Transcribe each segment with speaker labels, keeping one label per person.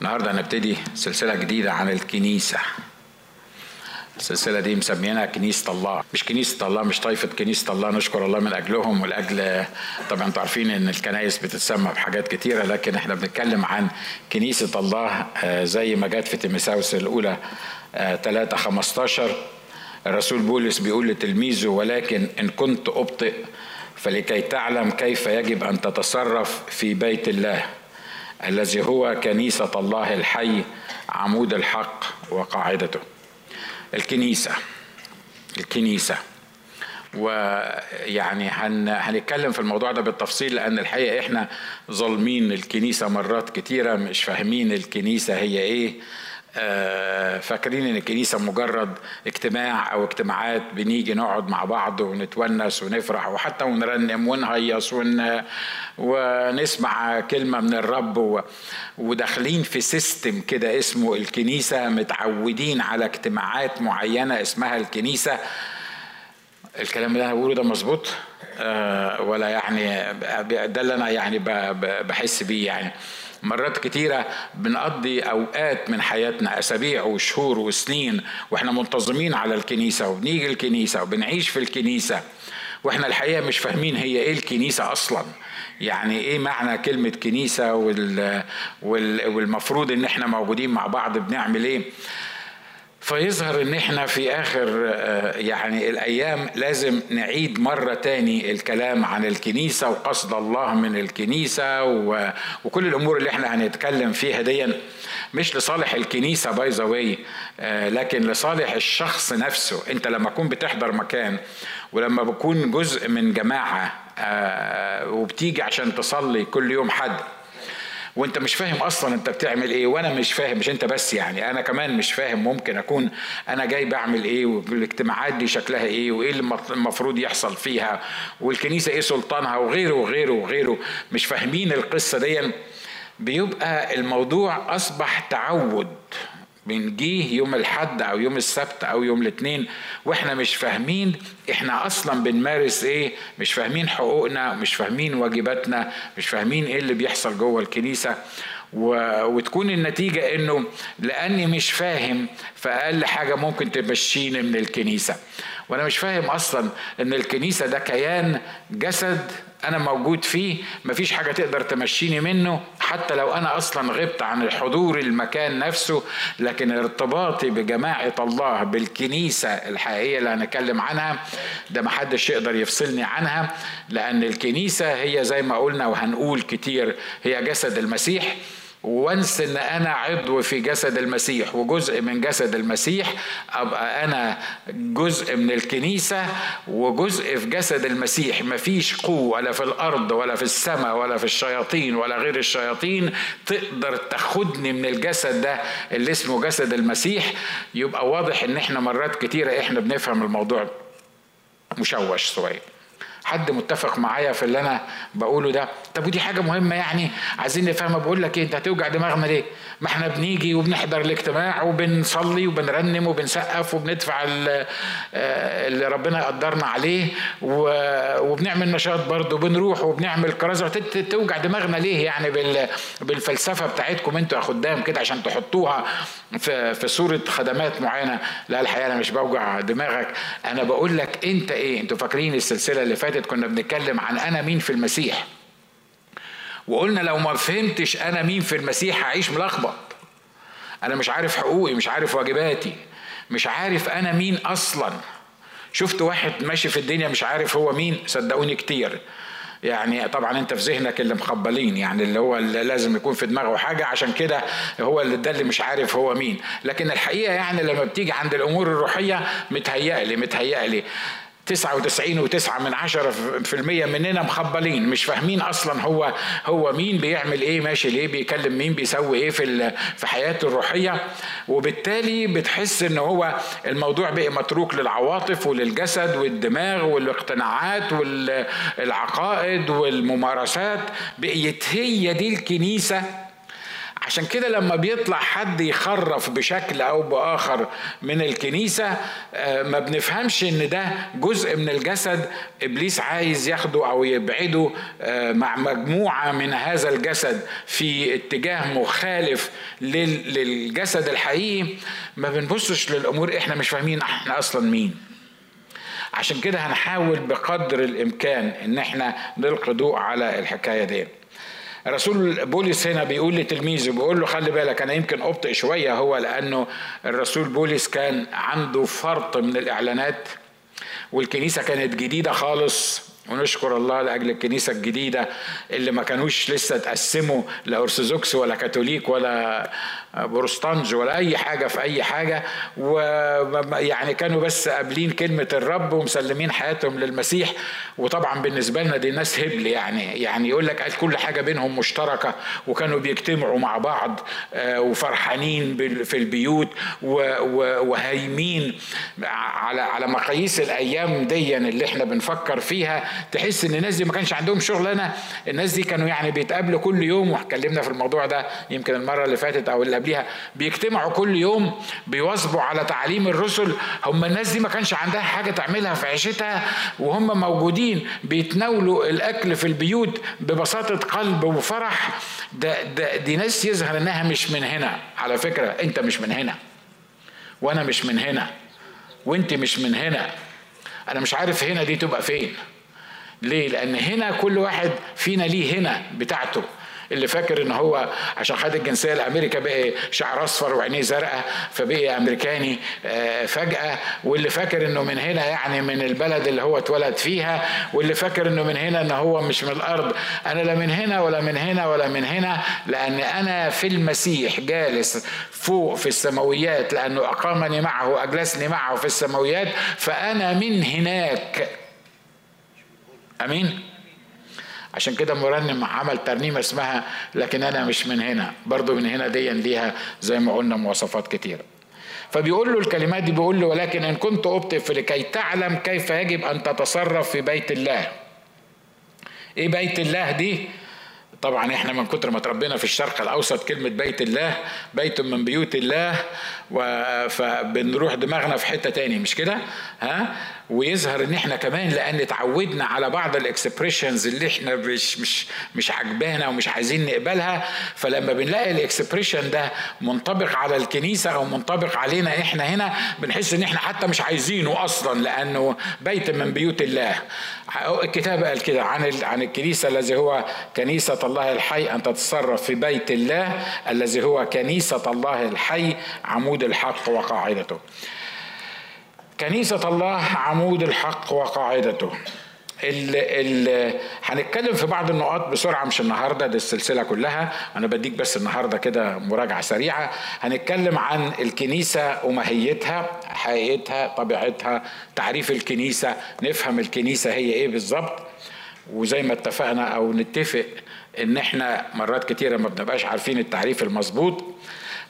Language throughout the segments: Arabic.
Speaker 1: النهارده هنبتدي سلسله جديده عن الكنيسه. السلسلة دي مسمينها كنيسة الله. مش كنيسة الله مش طائفة كنيسة الله نشكر الله من أجلهم ولأجل طبعا أنتوا عارفين إن الكنايس بتتسمى بحاجات كتيرة لكن إحنا بنتكلم عن كنيسة الله زي ما جت في تيمساوس الأولى 3 15 الرسول بولس بيقول لتلميذه ولكن إن كنت أبطئ فلكي تعلم كيف يجب أن تتصرف في بيت الله. الذي هو كنيسة الله الحي عمود الحق وقاعدته. الكنيسة الكنيسة. ويعني هن هنتكلم في الموضوع ده بالتفصيل لأن الحقيقة إحنا ظالمين الكنيسة مرات كتيرة مش فاهمين الكنيسة هي إيه. فاكرين إن الكنيسة مجرد اجتماع أو اجتماعات بنيجي نقعد مع بعض ونتونس ونفرح وحتى ونرنم ونهيص ون... ونسمع كلمة من الرب و... وداخلين في سيستم كده اسمه الكنيسة متعودين على اجتماعات معينة اسمها الكنيسة. الكلام اللي أنا بقوله ده مظبوط؟ أه ولا يعني ده اللي أنا يعني بحس بيه يعني. مرات كتيرة بنقضي أوقات من حياتنا أسابيع وشهور وسنين وإحنا منتظمين على الكنيسة وبنيجي الكنيسة وبنعيش في الكنيسة وإحنا الحقيقة مش فاهمين هي إيه الكنيسة أصلا. يعني إيه معنى كلمة كنيسة وال... وال... والمفروض إن إحنا موجودين مع بعض بنعمل إيه. فيظهر إن إحنا في آخر يعني الأيام لازم نعيد مرة تاني الكلام عن الكنيسة وقصد الله من الكنيسة وكل الأمور اللي إحنا هنتكلم فيها دي مش لصالح الكنيسة by the way لكن لصالح الشخص نفسه. أنت لما تكون بتحضر مكان ولما بكون جزء من جماعة وبتيجي عشان تصلي كل يوم حد وانت مش فاهم أصلا انت بتعمل إيه وأنا مش فاهم مش انت بس يعني. أنا كمان مش فاهم ممكن اكون أنا جاي بعمل إيه والاجتماعات دي شكلها إيه وايه اللي المفروض يحصل فيها والكنيسة إيه سلطانها وغيره وغيره وغيره. مش فاهمين القصة دي بيبقى الموضوع أصبح تعود. بنجيه يوم الحد أو يوم السبت أو يوم الاثنين وإحنا مش فاهمين إحنا أصلا بنمارس إيه؟ مش فاهمين حقوقنا مش فاهمين واجباتنا مش فاهمين إيه اللي بيحصل جوه الكنيسة. و... وتكون النتيجة إنه لأني مش فاهم فأقل حاجة ممكن تمشيني من الكنيسة. وأنا مش فاهم أصلا إن الكنيسة ده كيان جسد أنا موجود فيه مفيش حاجة تقدر تمشيني منه حتى لو أنا أصلا غبت عن الحضور المكان نفسه لكن ارتباطي بجماعة الله بالكنيسة الحقيقية اللي هنتكلم عنها ده محدش يقدر يفصلني عنها لأن الكنيسة هي زي ما قلنا وهنقول كتير هي جسد المسيح. وانس ان أنا عضو في جسد المسيح وجزء من جسد المسيح ابقى أنا جزء من الكنيسة وجزء في جسد المسيح. مفيش قوة ولا في الأرض ولا في السماء ولا في الشياطين ولا غير الشياطين. تقدر تاخدني من الجسد ده اللي اسمه جسد المسيح. يبقى واضح ان إحنا مرات كتيرة إحنا بنفهم الموضوع مشوش شوية. حد متفق معايا في اللي أنا بقوله ده. طب ودي حاجة مهمة يعني؟ عايزين نفهمها. بقول لك إيه أنت هتوجع دماغنا ليه؟ ما إحنا بنيجي وبنحضر الاجتماع وبنصلي وبنرنم وبنسقف وبندفع اللي ربنا قدرنا عليه وبنعمل نشاط برضه وبنروح وبنعمل كرازه توجع دماغنا ليه يعني بالفلسفة بتاعتكم أنتوا يا خدام كده عشان تحطوها في في صورة خدمات معينة. لا الحقيقة أنا مش بوجع دماغك. أنا بقول لك أنت إيه؟ أنتوا فاكرين السلسلة اللي فاتت كنا بنتكلم عن أنا مين في المسيح؟ وقلنا لو ما فهمتش أنا مين في المسيح هعيش ملخبط. أنا مش عارف حقوقي مش عارف واجباتي مش عارف أنا مين أصلا. شفت واحد ماشي في الدنيا مش عارف هو مين صدقوني كتير. يعني طبعا أنت في ذهنك اللي مخبلين يعني اللي هو اللي لازم يكون في دماغه حاجة عشان كده هو اللي ده اللي مش عارف هو مين. لكن الحقيقة يعني لما بتيجي عند الأمور الروحية متهيألي متهيألي 99 وتسعة من عشرة في المية مننا مخبلين مش فاهمين أصلا هو هو مين بيعمل إيه ماشي ليه بيكلم مين بيسوي إيه في في حياته الروحية. وبالتالي بتحس إن هو الموضوع بقى متروك للعواطف وللجسد والدماغ والاقتناعات والعقائد والممارسات. بقيت هي دي الكنيسة عشان كده لما بيطلع حد يخرف بشكل أو بآخر من الكنيسة آه، ما بنفهمش ان ده جزء من الجسد ابليس عايز ياخده أو يبعده آه، مع مجموعة من هذا الجسد في اتجاه مخالف للجسد الحقيقي. ما بنبصش للأمور إحنا مش فاهمين إحنا أصلا مين. عشان كده هنحاول بقدر الامكان ان إحنا نلقي ضوء على الحكاية دي الرسول بولس هنا بيقول لتلميذه بيقول له خلي بالك أنا يمكن ابطئ شوية هو لأنه الرسول بولس كان عنده فرط من الإعلانات والكنيسة كانت جديدة خالص. ونشكر الله لأجل الكنيسة الجديدة اللي ما كانوش لسه تقسموا لا أرثوذكس ولا كاثوليك ولا بروستانج ولا أي حاجة في أي حاجة. ويعني كانوا بس قابلين كلمة الرب ومسلمين حياتهم للمسيح. وطبعا بالنسبة لنا دي ناس هبل يعني. يعني يقول لك كل حاجة بينهم مشتركة وكانوا بيجتمعوا مع بعض آه، وفرحانين في البيوت وهايمين على على مقاييس الأيام دي اللي إحنا بنفكر فيها. تحس إن الناس دي ما كانش عندهم شغلانه الناس دي كانوا يعني بيتقابلوا كل يوم واتكلمنا في الموضوع ده يمكن المرة اللي فاتت أو اللي قبليها. بيجتمعوا كل يوم بيواظبوا على تعليم الرسل. هم الناس دي ما كانش عندها حاجة تعملها في عيشتها وهم موجودين بيتناولوا الأكل في البيوت ببساطة قلب وفرح. ده, ده دي ناس يظهر إنها مش من هنا. على فكرة أنت مش من هنا. وأنا مش من هنا. وأنت مش من هنا. أنا مش عارف هنا دي تبقى فين. ليه؟ لأن هنا كل واحد فينا ليه هنا بتاعته. اللي فاكر إن هو عشان خد الجنسية الأمريكا بقى شعر أصفر وعينيه زرقاء فبقي أمريكاني آه، فجأة. واللي فاكر إنه من هنا يعني من البلد اللي هو اتولد فيها. واللي فاكر إنه من هنا إن هو مش من الأرض. أنا لا من هنا ولا من هنا ولا من هنا لأن أنا في المسيح جالس فوق في السماويات لأنه أقامني معه اجلسني معه في السماويات فأنا من هناك. أمين. عشان كده مرنم عمل ترنيمة اسمها لكن أنا مش من هنا. برضو من هنا دي ليها زي ما قلنا مواصفات كتيرة. فبيقول له الكلمات دي بيقول له ولكن إن كنت أبطئ فلكي تعلم كيف يجب أن تتصرف في بيت الله. إيه بيت الله دي؟ طبعا إحنا من كتر ما تربينا في الشرق الأوسط كلمة بيت الله بيت من بيوت الله فبنروح دماغنا في حتة تاني مش كده؟ ها؟ ويظهر إن إحنا كمان لأن اتعودنا على بعض ال expressions اللي إحنا مش مش مش عجبانا ومش عايزين نقبلها. فلما بنلاقي ال expression ده منطبق على الكنيسة أو منطبق علينا إحنا هنا بنحس إن إحنا حتى مش عايزينه أصلا لأنه بيت من بيوت الله. الكتاب قال كده عن عن الكنيسة الذي هو كنيسة الله الحي أن تتصرف في بيت الله الذي هو كنيسة الله الحي عمود الحق وقاعدته. كنيسة الله عمود الحق وقاعدته. ال ال هنتكلم في بعض النقاط بسرعة مش النهارده دي السلسلة كلها. أنا بديك بس النهارده كده مراجعة سريعة. هنتكلم عن الكنيسة وماهيتها حقيقتها طبيعتها تعريف الكنيسة نفهم الكنيسة هي إيه بالظبط. وزي ما اتفقنا أو نتفق إن إحنا مرات كتيرة ما بنبقاش عارفين التعريف المظبوط.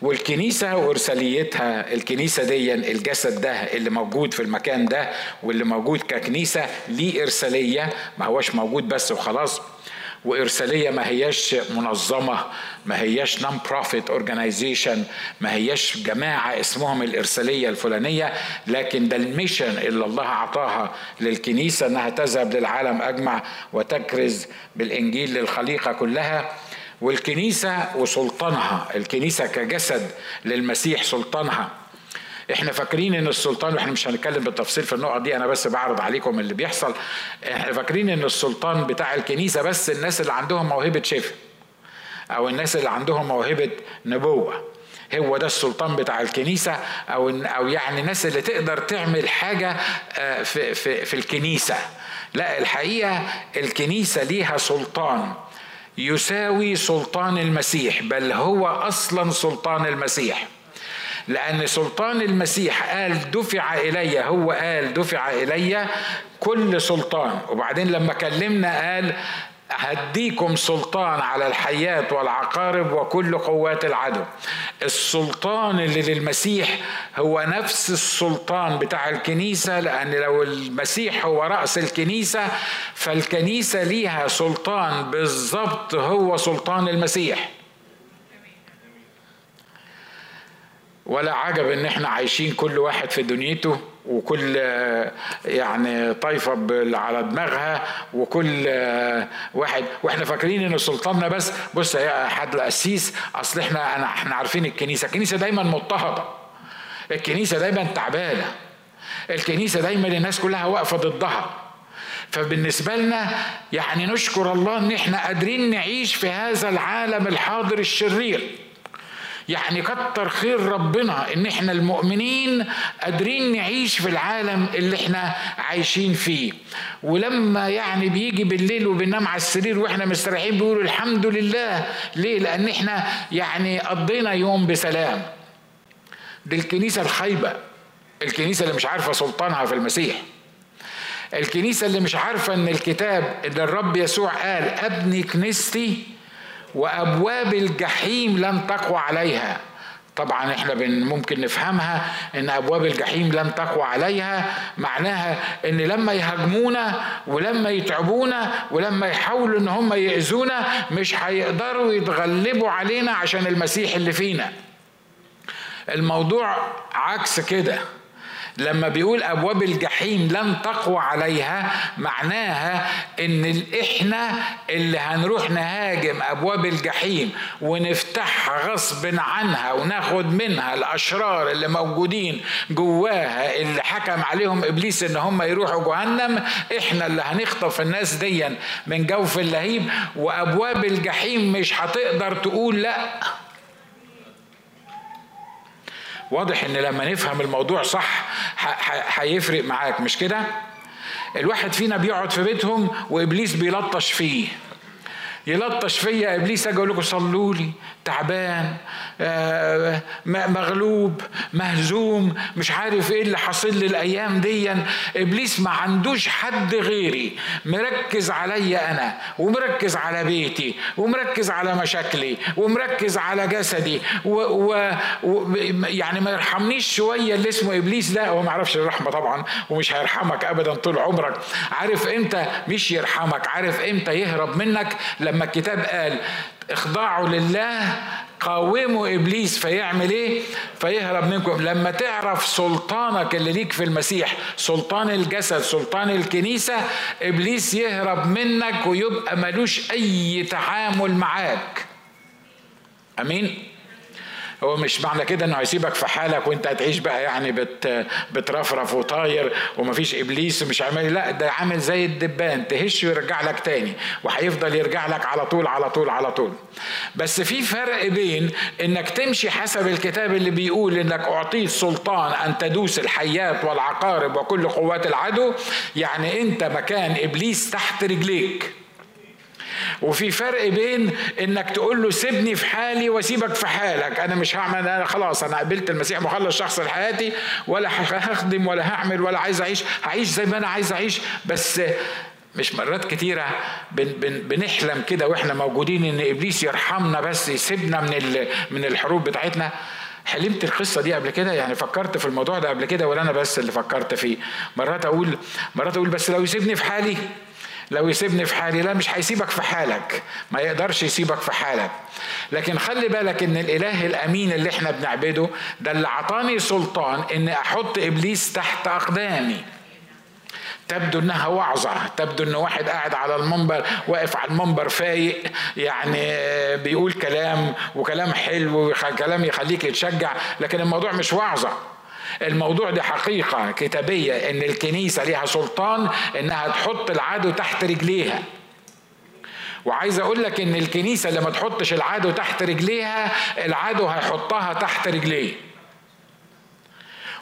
Speaker 1: والكنيسة وإرساليتها الكنيسة دي الجسد ده اللي موجود في المكان ده واللي موجود ككنيسة ليه إرسالية ما هوش موجود بس وخلاص. وإرسالية ما هياش منظمة ما هياش non profit organization ما هياش جماعة اسمهم الإرسالية الفلانية لكن ده الميشن اللي الله أعطاها للكنيسة أنها تذهب للعالم أجمع وتكرز بالإنجيل للخليقة كلها. والكنيسة وسلطانها الكنيسة كجسد للمسيح سلطانها. إحنا فاكرين إن السلطان وإحنا مش هنتكلم بالتفصيل في النقط دي أنا بس بعرض عليكم اللي بيحصل. إحنا فاكرين إن السلطان بتاع الكنيسة بس الناس اللي عندهم موهبة شفاء أو الناس اللي عندهم موهبة نبوة. هو ده السلطان بتاع الكنيسة أو أو يعني الناس اللي تقدر تعمل حاجة آه، في في في الكنيسة. لا الحقيقة الكنيسة ليها سلطان. يساوي سلطان المسيح بل هو أصلا سلطان المسيح. لأن سلطان المسيح قال دفع إلي هو قال دفع إلي كل سلطان. وبعدين لما كلمنا قال هديكم سلطان على الحياة والعقارب وكل قوات العدو. السلطان اللي للمسيح هو نفس السلطان بتاع الكنيسة لأن لو المسيح هو رأس الكنيسة فالكنيسة ليها سلطان بالظبط هو سلطان المسيح. ولا عجب إن إحنا عايشين كل واحد في دنيته. وكل يعني طايفة على دماغها وكل واحد وإحنا فاكرين إن سلطاننا بس بص يا حد القسيس أصل إحنا إحنا عارفين الكنيسة. الكنيسة دايما مضطهدة. الكنيسة دايما تعبانة. الكنيسة دايما الناس كلها واقفة ضدها. فبالنسبة لنا يعني نشكر الله إن إحنا قادرين نعيش في هذا العالم الحاضر الشرير. يعني كتر خير ربنا إن إحنا المؤمنين قادرين نعيش في العالم اللي إحنا عايشين فيه. ولما يعني بيجي بالليل وبننام على السرير وإحنا مستريحين بيقولوا الحمد لله. ليه؟ لأن إحنا يعني قضينا يوم بسلام. دي الكنيسة الخايبة. الكنيسة اللي مش عارفة سلطانها في المسيح. الكنيسة اللي مش عارفة إن الكتاب ان الرب يسوع قال أبني كنيستي وأبواب الجحيم لن تقوى عليها. طبعا إحنا ممكن نفهمها إن أبواب الجحيم لن تقوى عليها. معناها إن لما يهاجمونا ولما يتعبونا ولما يحاولوا إن هم يأذونا مش هيقدروا يتغلبوا علينا عشان المسيح اللي فينا. الموضوع عكس كده. لما بيقول أبواب الجحيم لن تقوى عليها معناها إن إحنا اللي هنروح نهاجم أبواب الجحيم ونفتحها غصب عنها وناخد منها الأشرار اللي موجودين جواها اللي حكم عليهم إبليس إن هم يروحوا جهنم إحنا اللي هنخطف الناس ديا من جوف اللهيب. وأبواب الجحيم مش هتقدر تقول لأ. واضح إن لما نفهم الموضوع صح هيفرق معاك مش كده؟ الواحد فينا بيقعد في بيتهم وإبليس بيلطش فيه. يلطش فيا إبليس أجي أقول لكم صلوا لي تعبان آه، مغلوب مهزوم مش عارف إيه اللي حاصل لي الأيام دي إبليس ما عندوش حد غيري. مركز عليا أنا ومركز على بيتي ومركز على مشاكلي ومركز على جسدي و, و, و يعني ما يرحمنيش شوية اللي اسمه إبليس ده. هو ما يعرفش الرحمة طبعا ومش هيرحمك ابدا طول عمرك. عارف إمتى مش يرحمك؟ عارف إمتى يهرب منك؟ لما الكتاب قال اخضعوا لله قاوموا إبليس فيعمل إيه؟ فيهرب منكم. لما تعرف سلطانك اللي ليك في المسيح سلطان الجسد سلطان الكنيسة إبليس يهرب منك ويبقى ملوش أي تعامل معاك. أمين؟ هو مش معنى كده إنه هيسيبك في حالك وأنت هتعيش بقى يعني بت بترفرف وطاير ومفيش إبليس ومش عامل لا ده عامل زي الدبان تهش ويرجع لك تاني وهيفضل يرجع لك على طول على طول على طول. بس في فرق بين إنك تمشي حسب الكتاب اللي بيقول إنك أعطيت سلطان أن تدوس الحيات والعقارب وكل قوات العدو يعني أنت مكان إبليس تحت رجليك. وفي فرق بين إنك تقول له سيبني في حالي وأسيبك في حالك. أنا مش هعمل أنا خلاص أنا قبلت المسيح مخلص شخص لحياتي ولا هخدم ولا هعمل ولا عايز أعيش. هعيش زي ما أنا عايز أعيش. بس مش مرات كتيرة بن بن بنحلم كده وإحنا موجودين إن إبليس يرحمنا بس يسيبنا من من الحروب بتاعتنا. حلمت القصة دي قبل كده؟ يعني فكرت في الموضوع ده قبل كده ولا أنا بس اللي فكرت فيه؟ مرات أقول مرات أقول بس لو يسيبني في حالي لو يسيبني في حالي لا مش هيسيبك في حالك. ما يقدرش يسيبك في حالك. لكن خلي بالك إن الإله الأمين اللي إحنا بنعبده ده اللي عطاني سلطان إن أحط إبليس تحت أقدامي. تبدو إنها وعظة تبدو إن واحد قاعد على المنبر واقف على المنبر فايق يعني بيقول كلام وكلام حلو وكلام يخليك تشجع لكن الموضوع مش وعظة. الموضوع دي حقيقة كتابية إن الكنيسة ليها سلطان إنها تحط العدو تحت رجليها. وعايز أقول لك إن الكنيسة اللي ما تحطش العدو تحت رجليها العدو هيحطها تحت رجليه.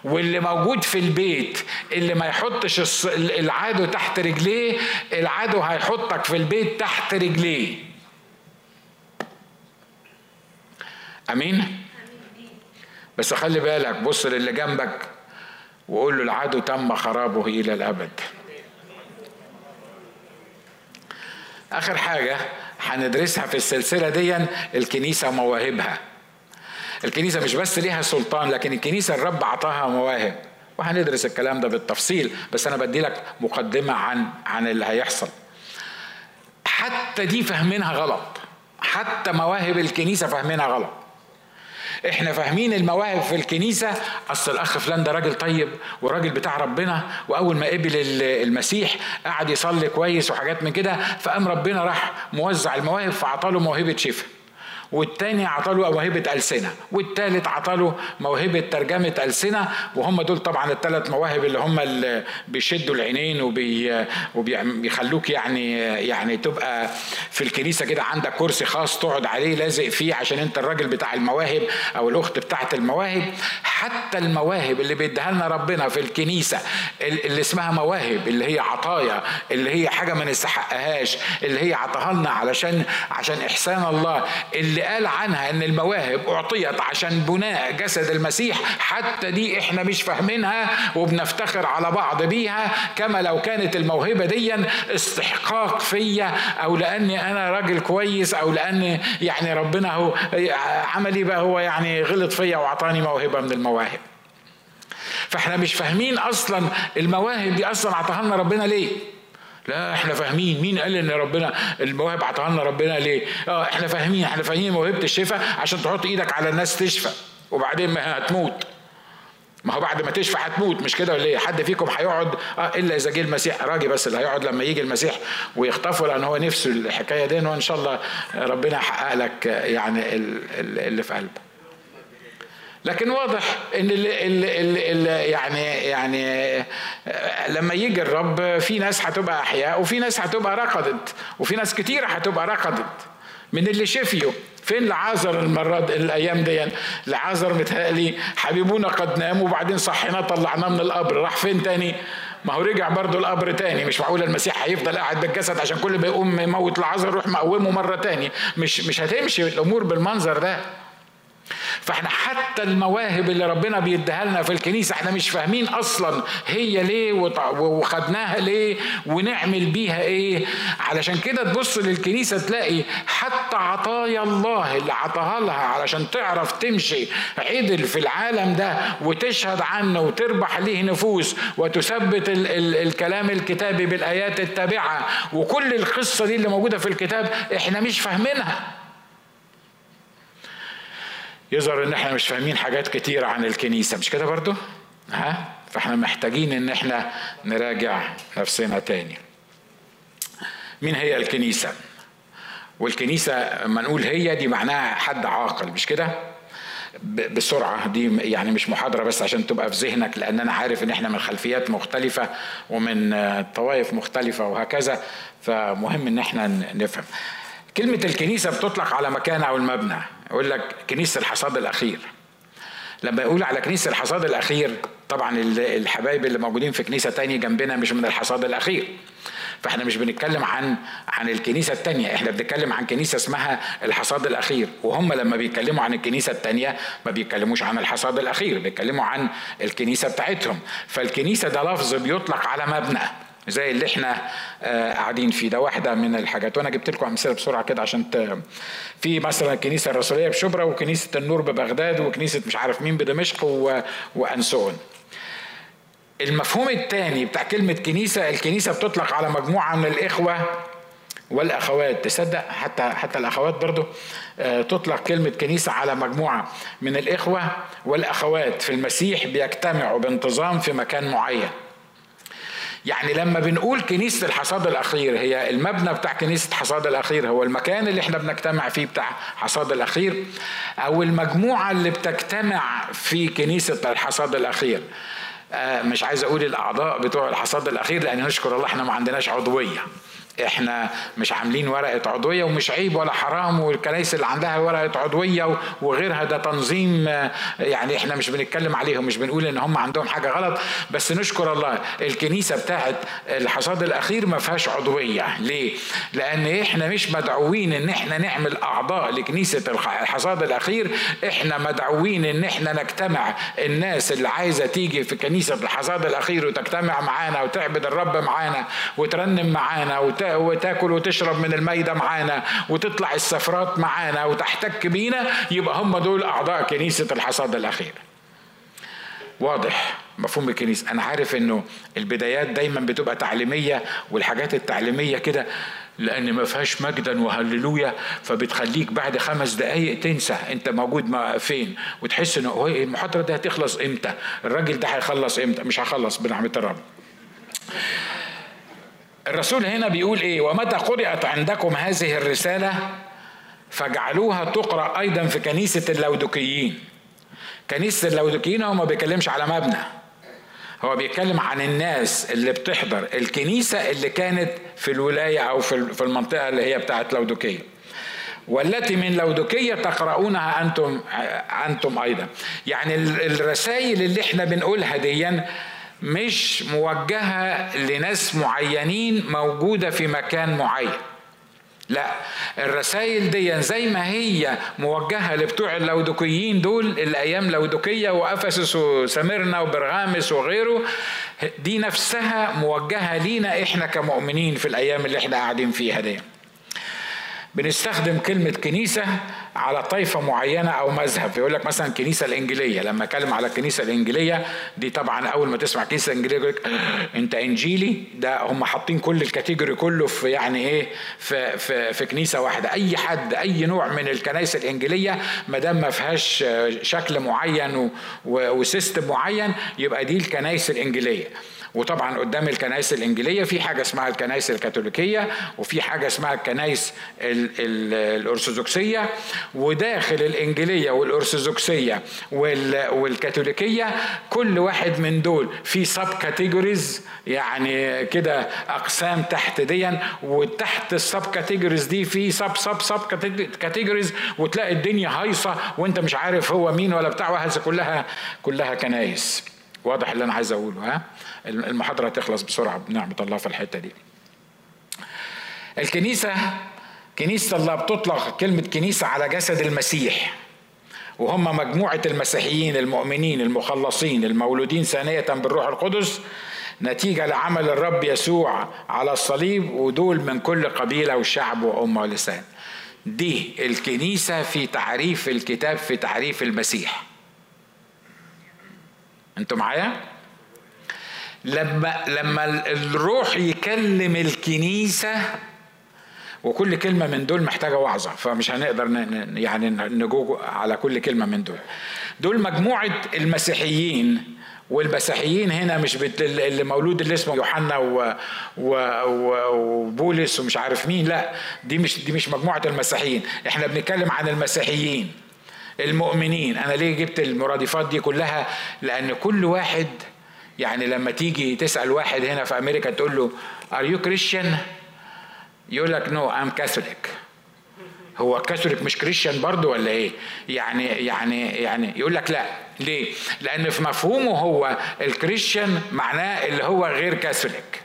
Speaker 1: واللي موجود في البيت اللي ما يحطش العدو تحت رجليه العدو هيحطك في البيت تحت رجليه. أمين؟ بس خلي بالك بص للي جنبك وقول له العدو تم خرابه إلى الأبد. آخر حاجة هندرسها في السلسلة دي الكنيسة ومواهبها الكنيسة مش بس ليها سلطان لكن الكنيسة الرب عطاها مواهب. وهندرس الكلام ده بالتفصيل بس أنا بدي لك مقدمة عن عن اللي هيحصل. حتى دي فاهمينها غلط. حتى مواهب الكنيسة فاهمينها غلط. إحنا فاهمين المواهب في الكنيسة. أصل الأخ فلان ده راجل طيب وراجل بتاع ربنا وأول ما قبل المسيح قعد يصلي كويس وحاجات من كده فقام ربنا راح موزع المواهب فعطاله موهبة شفاء. والتاني عطاله موهبة ألسنة والتالت عطاله موهبة ترجمة ألسنة وهم دول طبعا الثلاث مواهب اللي هم اللي بيشدوا العينين وبي وبيخلوك يعني يعني تبقى في الكنيسة كده عندك كرسي خاص تقعد عليه لازق فيه عشان انت الراجل بتاع المواهب أو الأخت بتاعت المواهب. حتى المواهب اللي بيديها لنا ربنا في الكنيسة اللي اسمها مواهب اللي هي عطايا اللي هي حاجة ما نستحقهاش اللي هي عطاها لنا علشان عشان إحسان الله اللي قال عنها إن المواهب أعطيت عشان بناء جسد المسيح حتى دي إحنا مش فاهمينها وبنفتخر على بعض بيها كما لو كانت الموهبة دي استحقاق فيا أو لأني أنا راجل كويس أو لأن يعني ربنا هو عملي بقى هو يعني غلط فيا وأعطاني موهبة من المواهب. فإحنا مش فاهمين أصلا المواهب دي أصلا أعطاها لنا ربنا ليه؟ لا إحنا فاهمين. مين قال إن ربنا المواهب عطاها لنا ربنا ليه؟ آه إحنا فاهمين إحنا فاهمين موهبة الشفاء عشان تحط إيدك على الناس تشفى وبعدين ما هتموت. ما هو بعد ما تشفى هتموت مش كده ولا إيه؟ حد فيكم هيقعد آه إلا إذا جه المسيح راجي بس اللي هيقعد لما يجي المسيح ويخطفه لأن هو نفسه الحكاية دي وان شاء الله ربنا يحقق لك يعني اللي في قلبك لكن واضح إن ال ال ال ال يعني يعني لما يجي الرب في ناس هتبقى أحياء وفي ناس هتبقى رقدت وفي ناس كتيره هتبقى رقدت. من اللي شفيوا فين لعازر المرة الأيام دي؟ لعازر متهيألي حبيبونا قد نام وبعدين صحيناه طلعناه من القبر. راح فين تاني؟ ما هو رجع برضه القبر تاني. مش معقول المسيح هيفضل قاعد بالجسد عشان كل ما يقوم يموت لعازر يروح مقومه مرة تاني. مش مش هتمشي الأمور بالمنظر ده. فاحنا حتى المواهب اللي ربنا بيديها لنا في الكنيسة إحنا مش فاهمين أصلا هي ليه وخدناها ليه ونعمل بيها إيه. علشان كده تبص للكنيسة تلاقي حتى عطايا الله اللي عطاها لها علشان تعرف تمشي عدل في العالم ده وتشهد عنه وتربح ليه نفوس وتثبت ال ال الكلام الكتابي بالآيات التابعة. وكل القصة دي اللي موجودة في الكتاب إحنا مش فاهمينها. يظهر إن إحنا مش فاهمين حاجات كتيرة عن الكنيسة. مش كده برضو؟ ها؟ فإحنا محتاجين إن إحنا نراجع نفسنا تاني. مين هي الكنيسة؟ والكنيسة لما نقول هي دي معناها حد عاقل مش كده؟ بسرعة دي يعني مش محاضرة بس عشان تبقى في ذهنك لأن أنا عارف إن إحنا من خلفيات مختلفة ومن طوائف مختلفة وهكذا فمهم إن إحنا نفهم. كلمة الكنيسة بتطلق على مكان أو المبنى. يقول لك كنيسة الحصاد الأخير. لما يقول على كنيسة الحصاد الأخير طبعا الحبايب اللي موجودين في كنيسة تانية جنبنا مش من الحصاد الأخير. فإحنا مش بنتكلم عن عن الكنيسة الثانية إحنا بنتكلم عن كنيسة اسمها الحصاد الأخير. وهم لما بيتكلموا عن الكنيسة الثانية ما بيتكلموش عن الحصاد الأخير بيتكلموا عن الكنيسة بتاعتهم. فالكنيسة ده لفظ بيطلق على مبنى. زي اللي إحنا آه قاعدين فيه ده. واحدة من الحاجات. وأنا جبت لكم أمثلة بسرعة كده عشان ت... في مثلا الكنيسه الرسولية بشبرا وكنيسة النور ببغداد وكنيسة مش عارف مين بدمشق و... وانسون المفهوم الثاني بتاع كلمة كنيسة الكنيسة بتطلق على مجموعة من الإخوة والأخوات. تصدق حتى حتى الأخوات برضو آه تطلق كلمة كنيسة على مجموعة من الإخوة والأخوات. في المسيح بيجتمعوا بانتظام في مكان معين. يعني لما بنقول كنيسة الحصاد الأخير هي المبنى بتاع كنيسة حصاد الأخير هو المكان اللي إحنا بنجتمع فيه بتاع حصاد الأخير أو المجموعة اللي بتجتمع في كنيسة الحصاد الأخير. آه مش عايز أقول الأعضاء بتوع الحصاد الأخير لأن نشكر الله إحنا ما عندناش عضوية. إحنا مش عاملين ورقة عضوية ومش عيب ولا حرام والكنائس اللي عندها ورقة عضوية وغيرها ده تنظيم يعني إحنا مش بنتكلم عليهم مش بنقول ان هم عندهم حاجة غلط. بس نشكر الله الكنيسة بتاعت الحصاد الأخير ما فيهاش عضوية. ليه؟ لأن إحنا مش مدعوين ان إحنا نعمل أعضاء لكنيسة الحصاد الأخير. إحنا مدعوين ان إحنا نجتمع الناس اللي عايزة تيجي في كنيسة الحصاد الأخير وتجتمع معانا وتعبد الرب معانا وترنم معانا وت وتاكل وتشرب من الميده معانا وتطلع السفرات معانا وتحتك بينا يبقى هم دول أعضاء كنيسة الحصاد الأخير. واضح مفهوم الكنيسة. أنا عارف إنه البدايات دايما بتبقى تعليمية والحاجات التعليمية كده لأن ما فيهاش مجدا وهللويا فبتخليك بعد خمس دقايق تنسى أنت موجود فين وتحس ان المحاضرة دي هتخلص إمتى؟ الراجل ده هيخلص إمتى؟ مش هخلص بنعمة الرب. الرسول هنا بيقول إيه؟ ومتى قرأت عندكم هذه الرسالة؟ فاجعلوها تقرأ أيضا في كنيسة اللودكيين. كنيسة اللودكيين هو ما بيكلمش على مبنى. هو بيتكلم عن الناس اللي بتحضر. الكنيسة اللي كانت في الولاية أو في المنطقة اللي هي بتاعت لودكية. والتي من لودكية تقرؤونها أنتم أنتم أيضا. يعني الرسائل اللي إحنا بنقولها ديا مش موجهة لناس معينين موجودة في مكان معين. لا الرسائل دي زي ما هي موجهة لبتوع اللودكيين دول الأيام لودكيه وافسس وسمرنا وبرغامس وغيره دي نفسها موجهة لينا إحنا كمؤمنين في الأيام اللي إحنا قاعدين فيها دي. بنستخدم كلمة كنيسة على طائفة معينة أو مذهب. يقول لك مثلا الكنيسة الإنجيلية. لما أتكلم على الكنيسة الإنجيلية دي طبعا أول ما تسمع كنيسة إنجيلية يقول لك أنت إنجيلي؟ ده هم حاطين كل ال category كله في يعني إيه في, في, في كنيسة واحدة. أي حد أي نوع من الكنائس الإنجيلية ما دام ما فيهاش شكل معين و system معين يبقى دي الكنائس الإنجيلية. وطبعا قدام الكنائس الإنجيلية في حاجة اسمها الكنائس الكاثوليكية وفي حاجة اسمها الكنائس الأرثوذكسية وداخل الإنجيلية والأرثوذكسية والكاثوليكية كل واحد من دول في sub categories يعني كده أقسام تحت ديا وتحت ال sub categories دي في sub sub sub categories وتلاقي الدنيا هايصة وانت مش عارف هو مين ولا بتاع وهذه كلها كلها كنايس واضح اللي أنا عايز أقوله ها؟ المحاضرة هتخلص بسرعة بنعمة الله في الحتة دي. الكنيسة كنيسة الله بتطلق كلمة كنيسة على جسد المسيح. وهم مجموعة المسيحيين المؤمنين المخلصين المولودين ثانية بالروح القدس نتيجة لعمل الرب يسوع على الصليب ودول من كل قبيلة وشعب وأمة ولسان. دي الكنيسة في تعريف الكتاب في تعريف المسيح. أنتوا معايا؟ لما لما الروح يكلم الكنيسة وكل كلمة من دول محتاجة وعظة فمش هنقدر يعني نجوج على كل كلمة من دول. دول مجموعة المسيحيين والمسيحيين هنا مش بت... اللي مولود اللي اسمه يوحنا و... و... وبولس ومش عارف مين لا دي مش دي مش مجموعة المسيحيين. إحنا بنتكلم عن المسيحيين المؤمنين. أنا ليه جبت المرادفات دي كلها؟ لأن كل واحد يعني لما تيجي تسأل واحد هنا في أمريكا تقول له Are you Christian؟ يقول لك no I'm Catholic هو كاثوليك مش كريستيان برضه ولا إيه؟ يعني يعني يعني يقول لك لا ليه؟ لأن في مفهومه هو الكريستيان معناه اللي هو غير كاثوليك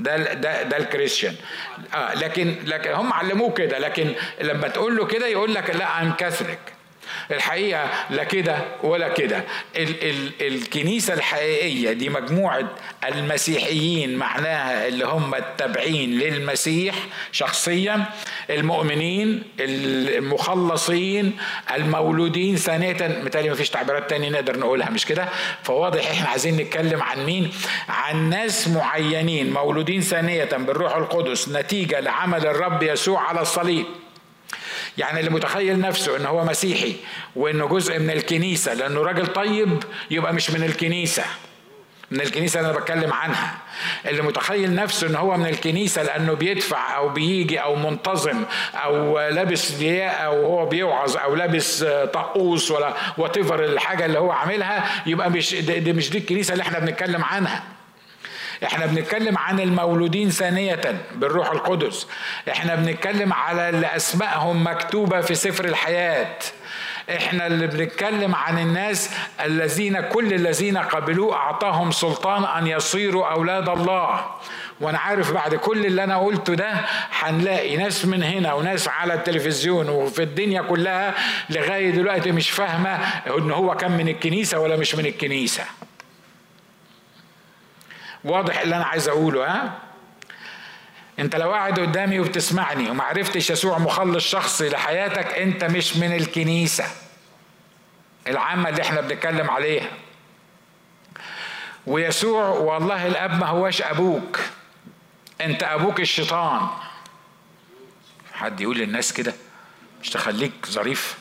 Speaker 1: ده ده ده الكريستيان آه لكن لكن هم علموه كده لكن لما تقول له كده يقول لك لا I'm Catholic الحقيقة لا كده ولا كده. ال- ال- الكنيسة الحقيقية دي مجموعة المسيحيين معناها اللي هم التابعين للمسيح شخصيا المؤمنين المخلصين المولودين ثانية متهيألي مفيش تعبيرات تانية نقدر نقولها مش كده؟ فواضح إحنا عايزين نتكلم عن مين؟ عن ناس معينين مولودين ثانية بالروح القدس نتيجة لعمل الرب يسوع على الصليب. يعني اللي متخيل نفسه ان هو مسيحي وإنه جزء من الكنيسة لأنه راجل طيب يبقى مش من الكنيسة. من الكنيسة اللي أنا بتكلم عنها. اللي متخيل نفسه ان هو من الكنيسة لأنه بيدفع أو بيجي أو منتظم أو لابس لياء أو هو بيوعظ أو لابس طقوس ولا وات الحاجة اللي هو عاملها يبقى مش دي مش دي الكنيسة اللي إحنا بنتكلم عنها. إحنا بنتكلم عن المولودين ثانية بالروح القدس. إحنا بنتكلم على اللي أسمائهم مكتوبة في سفر الحياة. إحنا اللي بنتكلم عن الناس الذين كل الذين قبلوه أعطاهم سلطان أن يصيروا أولاد الله. وأنا عارف بعد كل اللي أنا قلته ده هنلاقي ناس من هنا وناس على التلفزيون وفي الدنيا كلها لغاية دلوقتي مش فاهمة إن هو كان من الكنيسة ولا مش من الكنيسة. واضح اللي أنا عايز أقوله ها؟ أنت لو قاعد قدامي وبتسمعني وما عرفتش يسوع مخلص شخصي لحياتك أنت مش من الكنيسة العامة اللي إحنا بنتكلم عليها. ويسوع والله الأب ما هواش أبوك أنت أبوك الشيطان. حد يقول للناس كده؟ مش تخليك ظريف.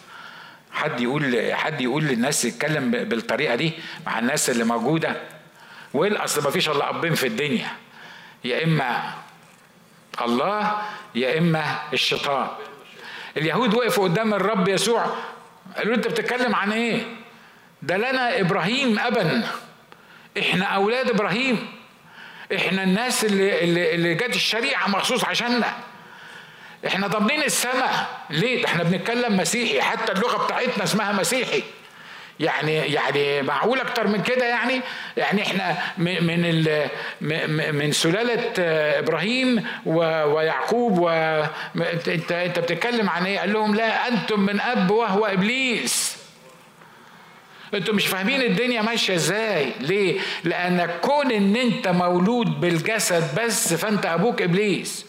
Speaker 1: حد يقول حد يقول للناس يتكلم بالطريقة دي مع الناس اللي موجودة؟ والاصل ما فيش إلا ابين في الدنيا. يا إما الله يا إما الشيطان. اليهود وقفوا قدام الرب يسوع. قالوا أنت بتتكلم عن إيه؟ ده لنا إبراهيم ابا. إحنا أولاد إبراهيم. إحنا الناس اللي اللي, اللي جت الشريعة مخصوص عشاننا. إحنا ضامنين السماء. ليه؟ ده إحنا بنتكلم مسيحي. حتى اللغة بتاعتنا اسمها مسيحي. يعني يعني معقول أكتر من كده يعني؟ يعني إحنا من ال من سلالة إبراهيم ويعقوب و انت أنت بتتكلم عن إيه؟ قال لهم لا أنتم من أب وهو إبليس. أنتوا مش فاهمين الدنيا ماشية إزاي. ليه؟ لانك كون إن أنت مولود بالجسد بس فأنت أبوك إبليس.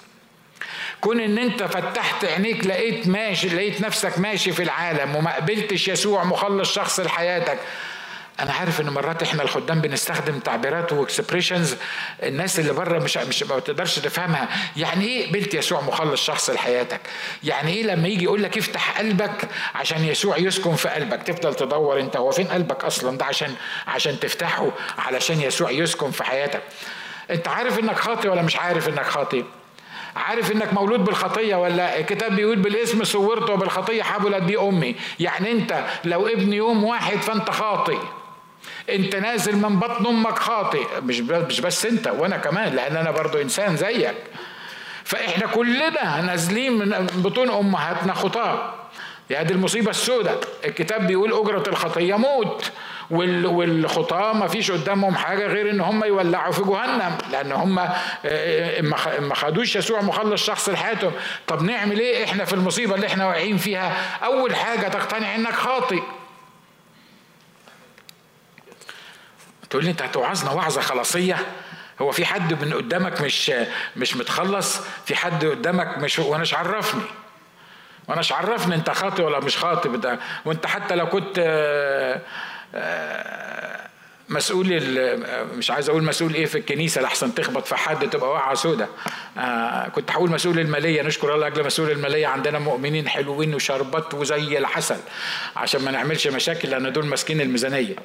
Speaker 1: كون إن أنت فتحت عينيك لقيت ماشي لقيت نفسك ماشي في العالم وما قبلتش يسوع مخلص شخص لحياتك. أنا عارف إن مرات إحنا الخدام بنستخدم تعبيرات و expressions الناس اللي بره مش مش ما تقدرش تفهمها. يعني إيه قبلت يسوع مخلص شخص لحياتك؟ يعني إيه لما يجي يقول لك افتح قلبك عشان يسوع يسكن في قلبك؟ تفضل تدور أنت هو فين قلبك أصلا؟ ده عشان عشان تفتحه علشان يسوع يسكن في حياتك. أنت عارف إنك خاطي ولا مش عارف إنك خاطي عارف إنك مولود بالخطية ولا الكتاب بيقول بالاسم صورته وبالخطية حبلت بيه أمي. يعني أنت لو ابن يوم واحد فأنت خاطئ. أنت نازل من بطن أمك خاطئ. مش مش بس أنت وأنا كمان لأن أنا برضو إنسان زيك. فإحنا كلنا نازلين من بطون أمهاتنا خطاة. يا دي المصيبة السوداء. الكتاب بيقول أجرة الخطية موت. والخطاة ما فيش قدامهم حاجة غير إن هم يولعوا في جهنم لأن هم آه، آه، ما خدوش يسوع مخلص شخص لحياتهم. طب نعمل إيه إحنا في المصيبة اللي إحنا واقعين فيها؟ أول حاجة تقتنع إنك خاطئ. تقول لي أنت هتوعظنا وعظة خلاصية؟ هو في حد من قدامك مش مش متخلص؟ في حد قدامك مش وأنا عرفني. وأنا عرفني أنت خاطئ ولا مش خاطئ وأنت حتى لو كنت مسؤول مش عايز أقول مسؤول إيه في الكنيسة لحسن تخبط في حد تبقى واقعة سودة. آه كنت هقول مسؤول المالية نشكر الله أجل مسؤول المالية عندنا مؤمنين حلوين وشربات وزي العسل عشان ما نعملش مشاكل لأن دول ماسكين الميزانية.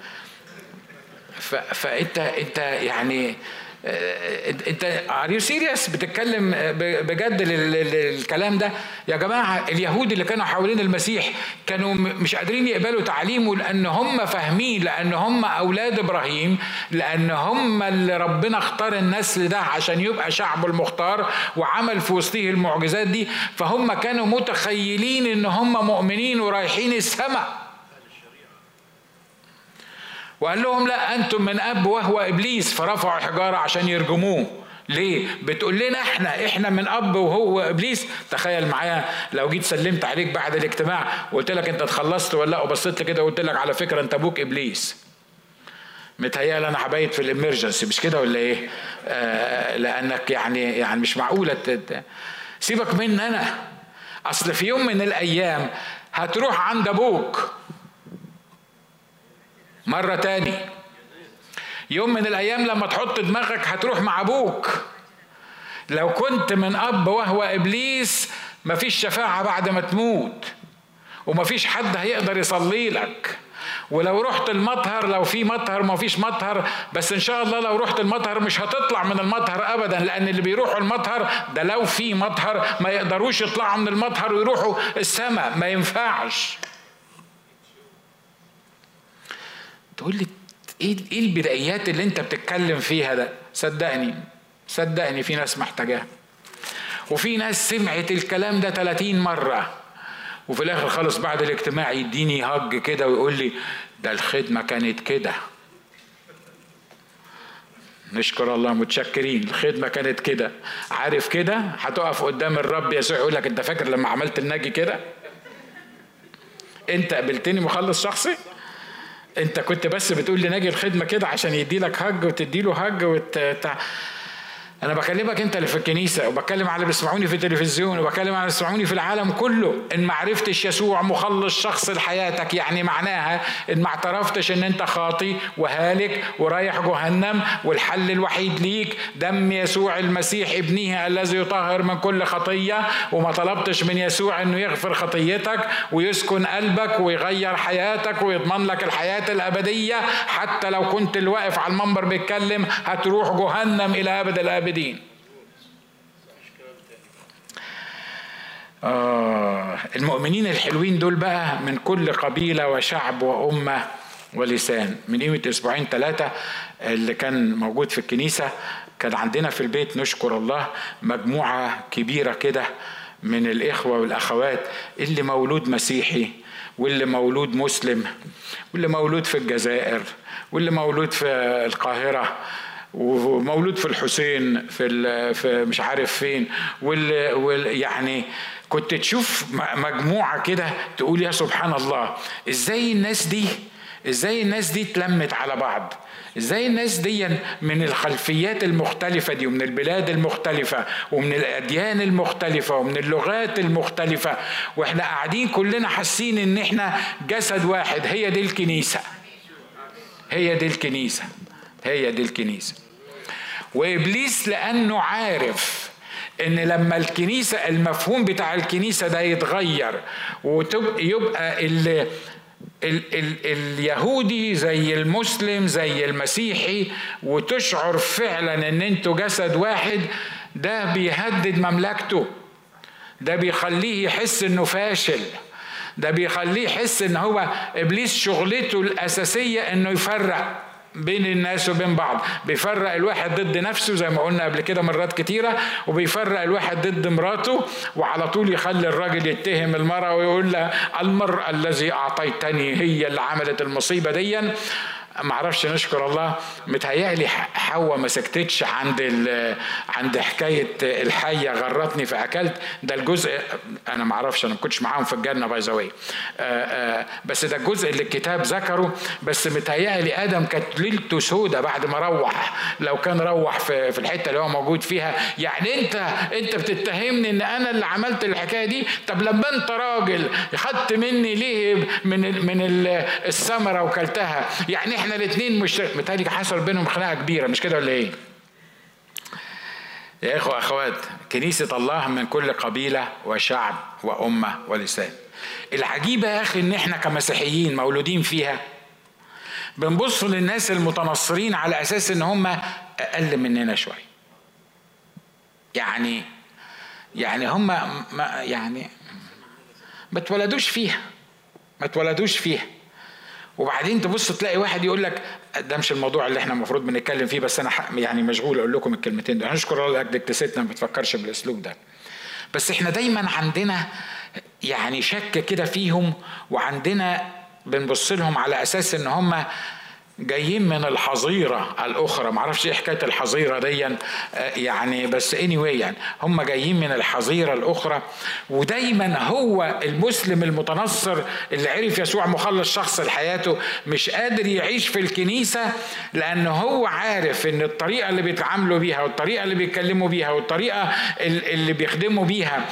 Speaker 1: فانت أنت يعني آه، انت are you serious بتتكلم بجد الكلام ده؟ يا جماعة اليهود اللي كانوا حوالين المسيح كانوا مش قادرين يقبلوا تعليمه لأن هم فاهمين لأن هم أولاد إبراهيم لأن هم اللي ربنا اختار النسل ده عشان يبقى شعبه المختار وعمل في وسطه المعجزات دي. فهم كانوا متخيلين إن هم مؤمنين ورايحين السماء. وقال لهم لا أنتم من أب وهو إبليس. فرفعوا حجارة عشان يرجموه. ليه؟ بتقول لنا إحنا إحنا من أب وهو إبليس. تخيل معايا لو جيت سلمت عليك بعد الاجتماع وقلت لك أنت اتخلصت ولا لأ وبصيت لي كده وقلت لك على فكرة أنت أبوك إبليس. متهيألي أنا هبيت في الإمرجنسي مش كده ولا إيه؟ آه لأنك يعني يعني مش معقولة سيبك مني أنا. أصل في يوم من الأيام هتروح عند أبوك. مرة تاني. يوم من الأيام لما تحط دماغك هتروح مع أبوك. لو كنت من أب وهو إبليس مفيش شفاعة بعد ما تموت. ومفيش حد هيقدر يصلي لك. ولو رحت المطهر لو في مطهر ما فيش مطهر. بس إن شاء الله لو رحت المطهر مش هتطلع من المطهر ابدا لأن اللي بيروحوا المطهر ده لو في مطهر ما يقدروش يطلعوا من المطهر ويروحوا السماء. ما ينفعش. تقول لي إيه إيه البدايات اللي أنت بتتكلم فيها ده؟ صدقني صدقني في ناس محتاجاها. وفي ناس سمعت الكلام ده 30 مرة. وفي الآخر خالص بعد الاجتماع يديني هج كده ويقول لي ده الخدمة كانت كده. نشكر الله متشكرين. الخدمة كانت كده. عارف كده؟ هتقف قدام الرب يسوع يقول لك أنت فاكر لما عملت الناجي كده؟ أنت قبلتني مخلص شخصي؟ انت كنت بس بتقول لناجي الخدمة كده عشان يدي لك هج وتدي له هج وت... أنا بكلمك أنت اللي في الكنيسة وبكلم على اللي بيسمعوني في التلفزيون وبكلم على اللي بيسمعوني في العالم كله. إن ما عرفتش يسوع مخلص شخص لحياتك يعني معناها إن ما اعترفتش إن أنت خاطي وهالك ورايح جهنم والحل الوحيد ليك دم يسوع المسيح ابنه الذي يطهر من كل خطية وما طلبتش من يسوع إنه يغفر خطيتك ويسكن قلبك ويغير حياتك ويضمن لك الحياة الأبدية. حتى لو كنت الواقف على المنبر بيتكلم هتروح جهنم إلى أبد الابد العابدين آه المؤمنين الحلوين دول بقى من كل قبيلة وشعب وأمة ولسان. من قيمة أسبوعين ثلاثة اللي كان موجود في الكنيسة كان عندنا في البيت نشكر الله مجموعة كبيرة كده من الإخوة والأخوات اللي مولود مسيحي واللي مولود مسلم واللي مولود في الجزائر واللي مولود في القاهرة ومولود في الحسين في في مش عارف فين وال, وال يعني كنت تشوف مجموعة كده تقول يا سبحان الله إزاي الناس دي إزاي الناس دي اتلمت على بعض؟ إزاي الناس دي من الخلفيات المختلفة دي ومن البلاد المختلفة ومن الأديان المختلفة ومن اللغات المختلفة وإحنا قاعدين كلنا حاسين إن إحنا جسد واحد هي دي الكنيسة. هي دي الكنيسة. هي دي الكنيسة. وإبليس لأنه عارف إن لما الكنيسة المفهوم بتاع الكنيسة ده يتغير ويبقى ال ال ال اليهودي زي المسلم زي المسيحي وتشعر فعلا إن أنتوا جسد واحد ده بيهدد مملكته. ده بيخليه يحس إنه فاشل. ده بيخليه يحس إن هو إبليس شغلته الأساسية إنه يفرق. بين الناس وبين بعض. بيفرق الواحد ضد نفسه زي ما قلنا قبل كده مرات كتيرة وبيفرق الواحد ضد مراته وعلى طول يخلي الراجل يتهم المرأة ويقول لها المرأة الذي أعطيتني هي اللي عملت المصيبة دي ما أعرفش نشكر الله. متهيألي حواء ما سكتتش عند عند حكاية الحية غرتني فأكلت. ده الجزء أنا ما أعرفش أنا ما كنتش معاهم في الجنة باي ذا بس ده الجزء اللي الكتاب ذكره. بس متهيألي آدم كانت ليلته سودة بعد ما روح. لو كان روح في, في الحتة اللي هو موجود فيها. يعني أنت أنت بتتهمني إن أنا اللي عملت الحكاية دي؟ طب لما أنت راجل خدت مني ليه من من الثمرة وكلتها؟ يعني إحنا الاثنين مش متهيألي حصل بينهم خناقة كبيرة مش كده ولا إيه؟ يا إخوة أخوات كنيسة الله من كل قبيلة وشعب وأمة ولسان. العجيبة يا أخي إن إحنا كمسيحيين مولودين فيها بنبص للناس المتنصرين على أساس إن هم أقل مننا شوية. يعني يعني هم ما يعني ما اتولدوش فيها ما اتولدوش فيها. وبعدين تبص تلاقي واحد يقول لك ده مش الموضوع اللي إحنا المفروض بنتكلم فيه بس أنا يعني مشغول أقول لكم الكلمتين دول. هنشكر الله لاجل اكتسيتنا ما بتفكرش بالأسلوب ده. بس إحنا دايما عندنا يعني شك كده فيهم وعندنا بنبص لهم على أساس إن هم جايين من الحظيرة الأخرى. معرفش إيه حكاية الحظيرة دي آه، يعني بس anyway يعني هم جايين من الحظيرة الأخرى. ودايما هو المسلم المتنصر اللي عرف يسوع مخلص شخص لحياته مش قادر يعيش في الكنيسة لأنه هو عارف إن الطريقة اللي بيتعاملوا بيها والطريقة اللي بيتكلموا بيها والطريقة اللي بيخدموا بيها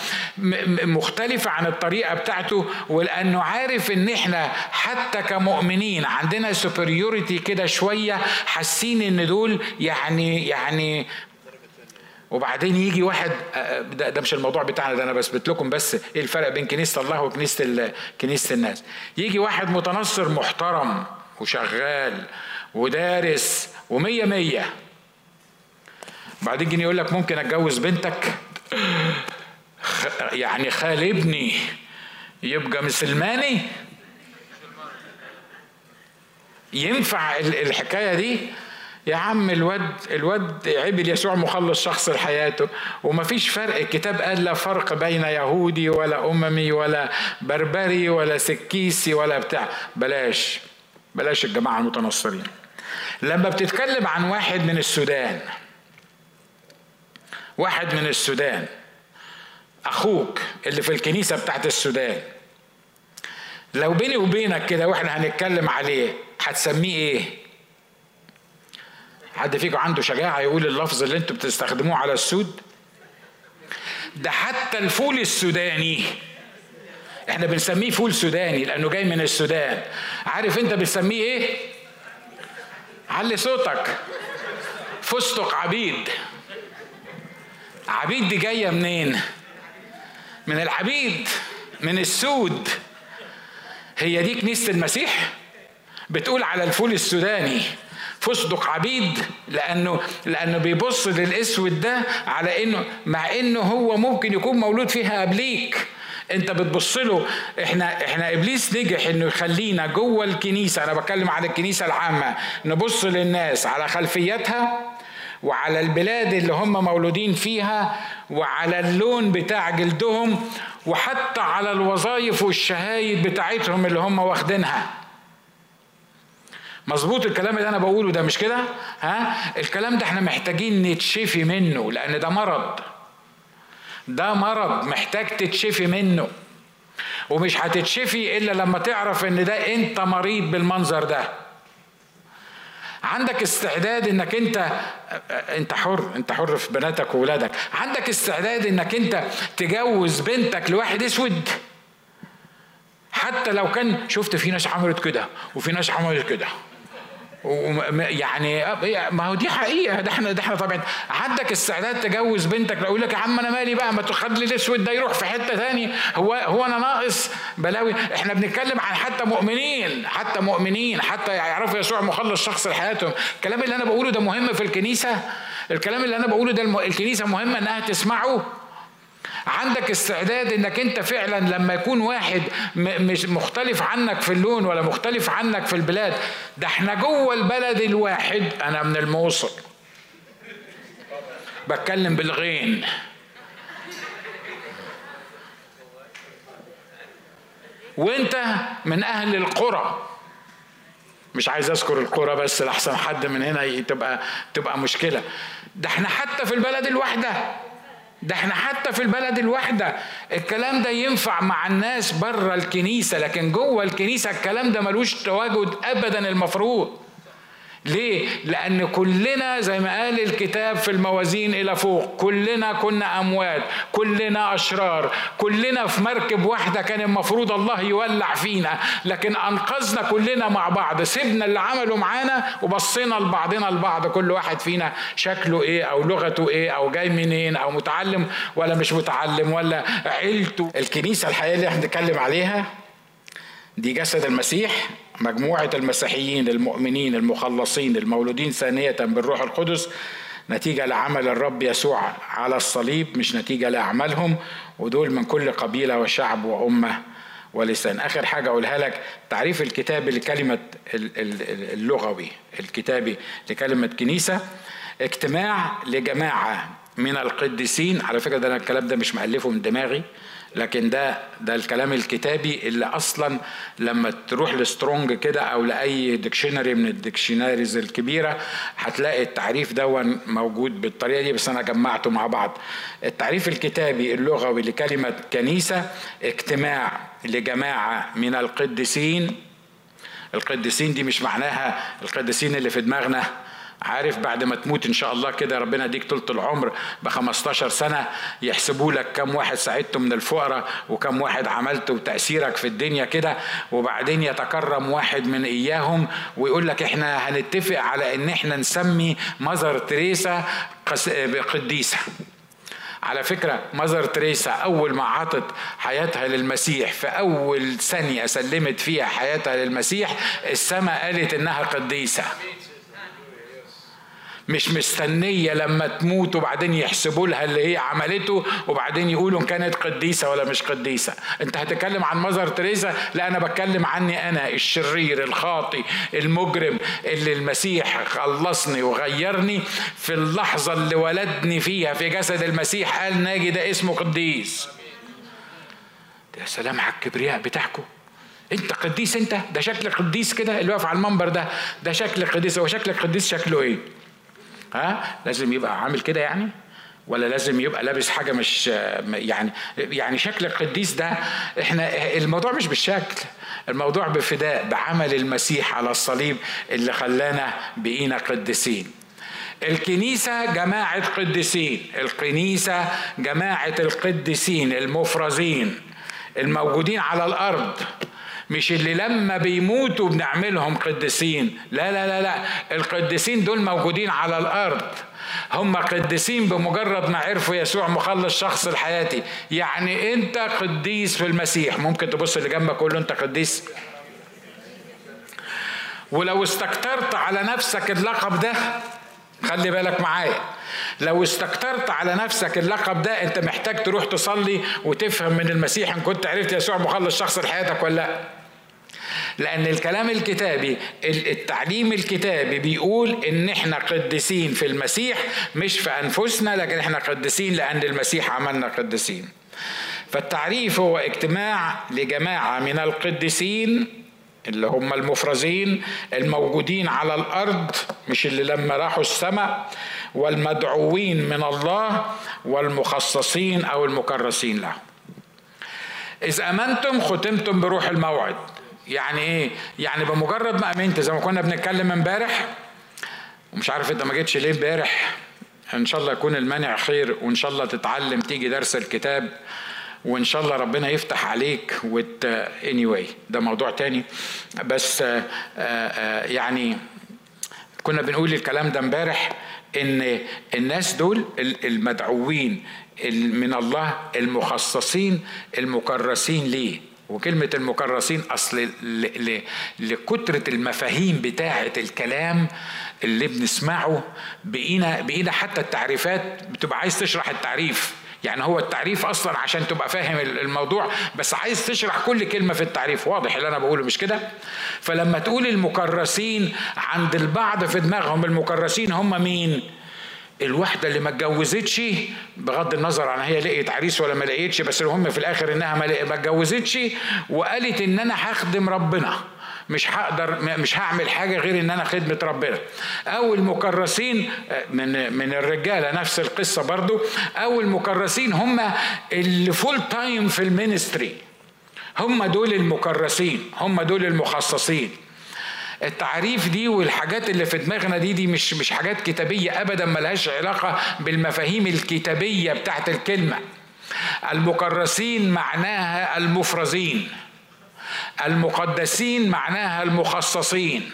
Speaker 1: مختلفة عن الطريقة بتاعته ولأنه عارف إن إحنا حتى كمؤمنين عندنا كده شوية حاسين إن دول يعني يعني وبعدين يجي واحد ده, ده مش الموضوع بتاعنا ده أنا بثبت لكم بس إيه الفرق بين كنيسة الله وكنيسة كنيسة الناس. يجي واحد متنصر محترم وشغال ودارس ومية مية. بعدين يجي يقول لك ممكن أتجوز بنتك؟ يعني خال ابني يبقى مسلماني؟ ينفع الحكاية دي؟ يا عم الواد الواد عبد يسوع مخلص شخص لحياته ومفيش فرق. الكتاب قال لا فرق بين يهودي ولا أممي ولا بربري ولا سكيسي ولا بتاع. بلاش بلاش الجماعة المتنصرين. لما بتتكلم عن واحد من السودان واحد من السودان أخوك اللي في الكنيسة بتاعت السودان لو بيني وبينك كده وإحنا هنتكلم عليه هتسميه إيه؟ حد فيكم عنده شجاعة يقول اللفظ اللي أنتوا بتستخدموه على السود؟ ده حتى الفول السوداني. إحنا بنسميه فول سوداني لأنه جاي من السودان. عارف انت بتسميه إيه؟ علي صوتك. فستق عبيد. عبيد دي جاية منين؟ من العبيد من السود. هي دي كنيسة المسيح؟ بتقول على الفول السوداني. فستق عبيد لأنه لأنه بيبص للأسود ده على إنه مع إنه هو ممكن يكون مولود فيها قبليك أنت بتبص له إحنا إحنا إبليس نجح إنه يخلينا جوه الكنيسة. أنا بتكلم عن الكنيسة العامة. نبص للناس على خلفيتها وعلى البلاد اللي هم مولودين فيها وعلى اللون بتاع جلدهم وحتى على الوظائف والشهايد بتاعتهم اللي هم واخدينها. مظبوط الكلام اللي أنا بقوله ده مش كده؟ ها؟ الكلام ده إحنا محتاجين نتشفي منه لأن ده مرض. ده مرض محتاج تتشفي منه. ومش هتتشفي إلا لما تعرف إن ده أنت مريض بالمنظر ده. عندك استعداد إنك أنت أنت حر أنت حر في بناتك وولادك. عندك استعداد إنك أنت تجوز بنتك لواحد أسود. حتى لو كان شفت في ناس عملت كده وفي ناس عملت كده. يعني ما هو دي حقيقة. ده إحنا ده إحنا طبعا عندك استعداد تجوز بنتك؟ لو لك يا عم أنا مالي بقى؟ ما تخلي الأسود ده يروح في حتة ثانية هو هو أنا ناقص بلاوي. إحنا بنتكلم عن حتى مؤمنين حتى مؤمنين حتى يعرفوا يسوع مخلص شخص لحياتهم. الكلام اللي أنا بقوله ده مهم في الكنيسة؟ الكلام اللي أنا بقوله ده الكنيسة مهمة إنها تسمعه. عندك استعداد إنك أنت فعلا لما يكون واحد مش مختلف عنك في اللون ولا مختلف عنك في البلاد ده إحنا جوه البلد الواحد أنا من الموصل. بتكلم بالغين. وأنت من أهل القرى. مش عايز أذكر القرى بس لحسن حد من هنا تبقى تبقى مشكلة. ده إحنا حتى في البلد الواحدة. ده إحنا حتى في البلد الواحدة الكلام ده ينفع مع الناس بره الكنيسة لكن جوه الكنيسة الكلام ده ملوش تواجد أبدا المفروض. ليه؟ لأن كلنا زي ما قال الكتاب في الموازين إلى فوق كلنا كنا أموات كلنا أشرار كلنا في مركب واحدة كان المفروض الله يولع فينا لكن أنقذنا كلنا مع بعض سيبنا اللي عملوا معانا وبصينا لبعضنا البعض كل واحد فينا شكله إيه أو لغته إيه أو جاي منين أو متعلم ولا مش متعلم ولا عيلته الكنيسة الحقيقية اللي إحنا بنتكلم عليها دي جسد المسيح مجموعة المسيحيين المؤمنين المخلصين المولودين ثانية بالروح القدس نتيجة لعمل الرب يسوع على الصليب مش نتيجة لأعمالهم ودول من كل قبيلة وشعب وأمة ولسان. آخر حاجة أقولها لك تعريف الكتاب لكلمة اللغوي الكتابي لكلمة كنيسة اجتماع لجماعة من القديسين. على فكرة ده أنا الكلام ده مش مألفه من دماغي لكن ده ده الكلام الكتابي اللي أصلا لما تروح ل Strong كده أو لأي dictionary من ال dictionaries الكبيرة هتلاقي التعريف ده موجود بالطريقة دي بس أنا جمعته مع بعض. التعريف الكتابي اللغوي لكلمة كنيسة اجتماع لجماعة من القديسين. القديسين دي مش معناها القديسين اللي في دماغنا. عارف بعد ما تموت إن شاء الله كده ربنا يديك طولة العمر ب 15 سنة يحسبوا لك كم واحد ساعدته من الفقراء وكم واحد عملته وتأثيرك في الدنيا كده وبعدين يتكرم واحد من إياهم ويقول لك إحنا هنتفق على إن إحنا نسمي مزر تريسا قديسة على فكرة مزر تريسا أول ما عطت حياتها للمسيح في أول ثانية سلمت فيها حياتها للمسيح السماء قالت إنها قديسة. مش مستنية لما تموت وبعدين يحسبوا لها اللي هي عملته وبعدين يقولوا كانت قديسة ولا مش قديسة. أنت هتتكلم عن مزر تريزا؟ لا أنا بتكلم عني أنا الشرير الخاطي المجرم اللي المسيح خلصني وغيرني في اللحظة اللي ولدني فيها في جسد المسيح. قال ناجي ده اسمه قديس. يا سلام على الكبرياء بتاعكم أنت قديس أنت؟ ده شكل قديس كده اللي واقف على المنبر ده. ده شكل قديس. هو شكل قديس شكله إيه؟ ها لازم يبقى عامل كده يعني؟ ولا لازم يبقى لابس حاجة مش يعني يعني شكل القديس ده؟ إحنا الموضوع مش بالشكل الموضوع بفداء بعمل المسيح على الصليب اللي خلانا بقينا قديسين. الكنيسة جماعة قديسين الكنيسة جماعة القديسين المفرزين الموجودين على الأرض. مش اللي لما بيموتوا بنعملهم قديسين. لا لا لا لا. القديسين دول موجودين على الأرض. هم قديسين بمجرد ما عرفوا يسوع مخلص شخص الحياتي يعني أنت قديس في المسيح. ممكن تبص اللي جنبك قول له أنت قديس. ولو استكترت على نفسك اللقب ده خلي بالك معايا. لو استكترت على نفسك اللقب ده أنت محتاج تروح تصلي وتفهم من المسيح إن كنت عرفت يسوع مخلص شخص لحياتك ولا لأ. لأن الكلام الكتابي التعليم الكتابي بيقول إن إحنا قديسين في المسيح مش في أنفسنا لكن إحنا قديسين لأن المسيح عملنا قديسين. فالتعريف هو اجتماع لجماعة من القديسين اللي هم المفرزين الموجودين على الأرض مش اللي لما راحوا السماء والمدعوين من الله والمخصصين أو المكرسين له. إذ أمنتم ختمتم بروح الموعد. يعني إيه؟ يعني بمجرد ما آمنت زي ما كنا بنتكلم امبارح ومش عارف انت ما جيتش ليه امبارح إن شاء الله يكون المانع خير وإن شاء الله تتعلم تيجي درس الكتاب وإن شاء الله ربنا يفتح عليك وت anyway. ده موضوع تاني. بس آه، آه، يعني كنا بنقول الكلام ده امبارح إن الناس دول المدعوين من الله المخصصين المكرسين ليه؟ وكلمة المكرسين أصل لكترة المفاهيم بتاعة الكلام اللي بنسمعه بقينا بقينا حتى التعريفات بتبقى عايز تشرح التعريف. يعني هو التعريف أصلا عشان تبقى فاهم الموضوع بس عايز تشرح كل كلمة في التعريف. واضح اللي أنا بقوله مش كده؟ فلما تقول المكرسين عند البعض في دماغهم المكرسين هم مين؟ الواحدة اللي ما اتجوزتش بغض النظر عن هي لقيت عريس ولا ما لقيتش بس المهم في الآخر إنها ما اتجوزتش وقالت إن أنا هخدم ربنا. مش هقدر مش هعمل حاجة غير إن أنا خدمة ربنا. أو المكرسين من من الرجالة نفس القصة برضو أو المكرسين هم اللي full time في ال ministry. هم دول المكرسين هم دول المخصصين. التعريف دي والحاجات اللي في دماغنا دي دي مش مش حاجات كتابية ابدا ملهاش علاقة بالمفاهيم الكتابية بتاعت الكلمة. المكرسين معناها المفرزين. المقدسين معناها المخصصين.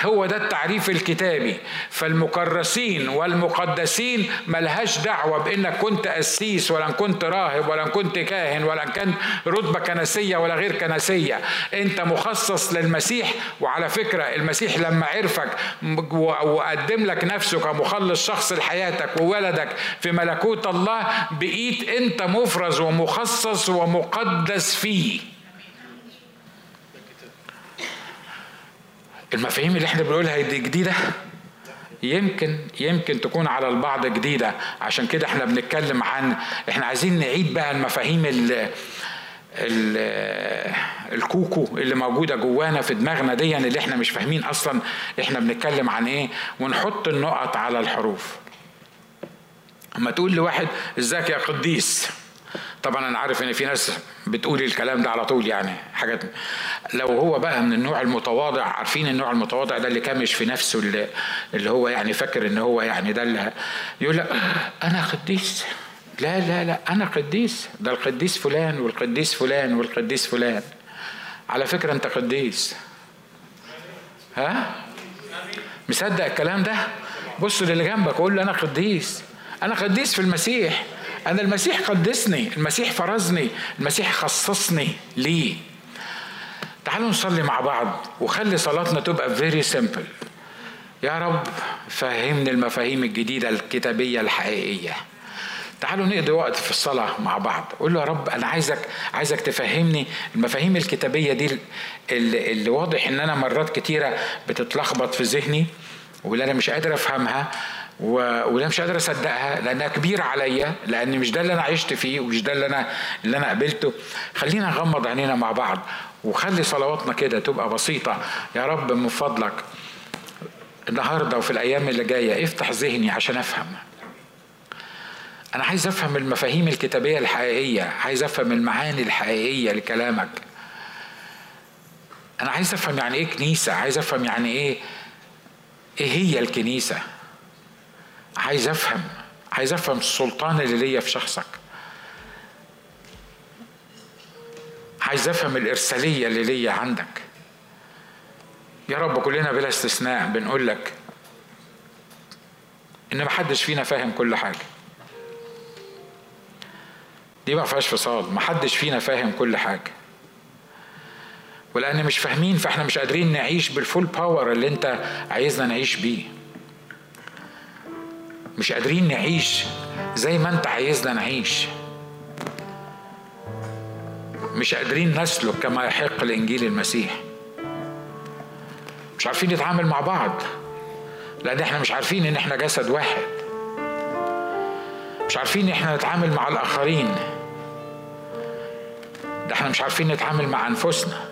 Speaker 1: هو ده التعريف الكتابي. فالمكرسين والمقدسين ملهاش دعوة بإنك كنت قسيس ولا كنت راهب ولا كنت كاهن ولا كان رتبة كنسية ولا غير كنسية. أنت مخصص للمسيح وعلى فكرة المسيح لما عرفك وقدم لك نفسه كمخلص شخص لحياتك وولدك في ملكوت الله بقيت أنت مفرز ومخصص ومقدس فيه. المفاهيم اللي إحنا بنقولها دي جديدة؟ يمكن يمكن تكون على البعض جديدة. عشان كده إحنا بنتكلم عن إحنا عايزين نعيد بقى المفاهيم ال الكوكو اللي موجودة جوانا في دماغنا دي اللي إحنا مش فاهمين أصلا إحنا بنتكلم عن إيه. ونحط النقط على الحروف. اما تقول لواحد إزيك يا قديس؟ طبعا أنا عارف إن في ناس بتقول الكلام ده على طول يعني حاجات لو هو بقى من النوع المتواضع عارفين النوع المتواضع ده اللي كامش في نفسه اللي, اللي هو يعني فاكر إن هو يعني ده اللي يقول لك أنا قديس. لا لا لا أنا قديس. ده القديس فلان والقديس فلان والقديس فلان. على فكرة أنت قديس. ها؟ مصدق الكلام ده؟ بص للي جنبك قول له أنا قديس. أنا قديس في المسيح. أنا المسيح قدسني المسيح فرزني المسيح خصصني ليه. تعالوا نصلي مع بعض وخلي صلاتنا تبقى very simple يا رب فهمني المفاهيم الجديدة الكتابية الحقيقية. تعالوا نقضي وقت في الصلاة مع بعض. قول له يا رب أنا عايزك عايزك تفهمني المفاهيم الكتابية دي اللي, اللي واضح إن أنا مرات كتيرة بتتلخبط في ذهني واللي أنا مش قادر أفهمها. ولا مش قادر أصدقها لأنها كبيرة عليا لأن مش ده اللي أنا عشت فيه ومش ده اللي أنا اللي أنا قبلته خلينا نغمض عينينا مع بعض وخلي صلواتنا كده تبقى بسيطة. يا رب من فضلك النهارده وفي الأيام اللي جاية افتح ذهني عشان أفهم. أنا عايز أفهم المفاهيم الكتابية الحقيقية عايز أفهم المعاني الحقيقية لكلامك. أنا عايز أفهم يعني إيه كنيسة عايز أفهم يعني إيه إيه هي الكنيسة. عايز أفهم عايز أفهم السلطان اللي ليا في شخصك. عايز أفهم الإرسالية اللي ليا عندك. يا رب كلنا بلا استثناء بنقول لك إن ما حدش فينا فاهم كل حاجة. دي ما فيهاش فصال ما حدش فينا فاهم كل حاجة. ولأن مش فاهمين فإحنا مش قادرين نعيش بال full power اللي أنت عايزنا نعيش بيه. مش قادرين نعيش زي ما انت عايزنا نعيش. مش قادرين نسلك كما يحق لانجيل المسيح. مش عارفين نتعامل مع بعض لأن إحنا مش عارفين إن إحنا جسد واحد. مش عارفين إن إحنا نتعامل مع الآخرين. ده إحنا مش عارفين نتعامل مع أنفسنا.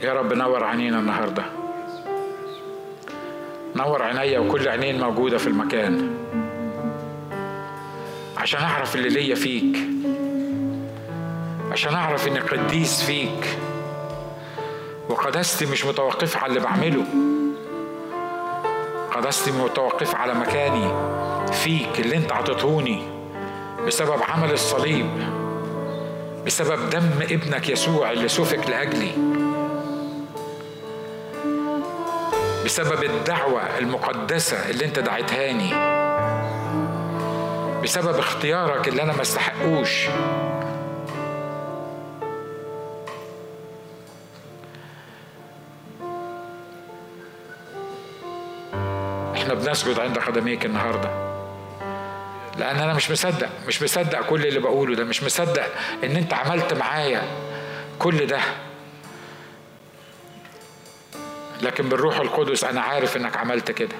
Speaker 1: يا رب نور عينينا النهارده. نور عينيا وكل عينين موجودة في المكان. عشان أعرف اللي ليا فيك. عشان أعرف إني قديس فيك. وقداستي مش متوقفة على اللي بعمله. قداستي متوقفة على مكاني. فيك اللي أنت عطيتهوني. بسبب عمل الصليب. بسبب دم ابنك يسوع اللي سفك لأجلي. بسبب الدعوة المقدسة اللي انت دعيتهاني. بسبب اختيارك اللي أنا ما استحقوش. إحنا بنسجد عند قدميك النهارده. لأن أنا مش مصدق مش مصدق كل اللي بقوله ده مش مصدق إن أنت عملت معايا كل ده. لكن بالروح القدس أنا عارف إنك عملت كده.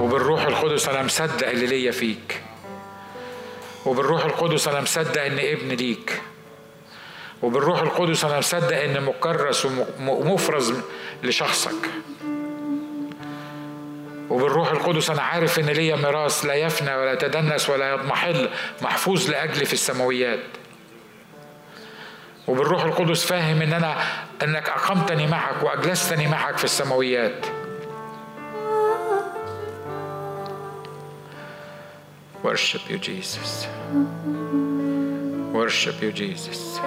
Speaker 1: وبالروح القدس أنا مصدق اللي ليا فيك. وبالروح القدس أنا مصدق ان ابن ليك. وبالروح القدس أنا مصدق ان مكرس ومفرز لشخصك. وبالروح القدس أنا عارف إن ليا ميراث لا يفنى ولا يتدنس ولا يضمحل محفوظ لأجلي في السماويات. وبالروح القدس فاهم إن أنا إنك أقمتني معك وأجلستني معك في السماويات Worship you, Jesus. Worship you, Jesus.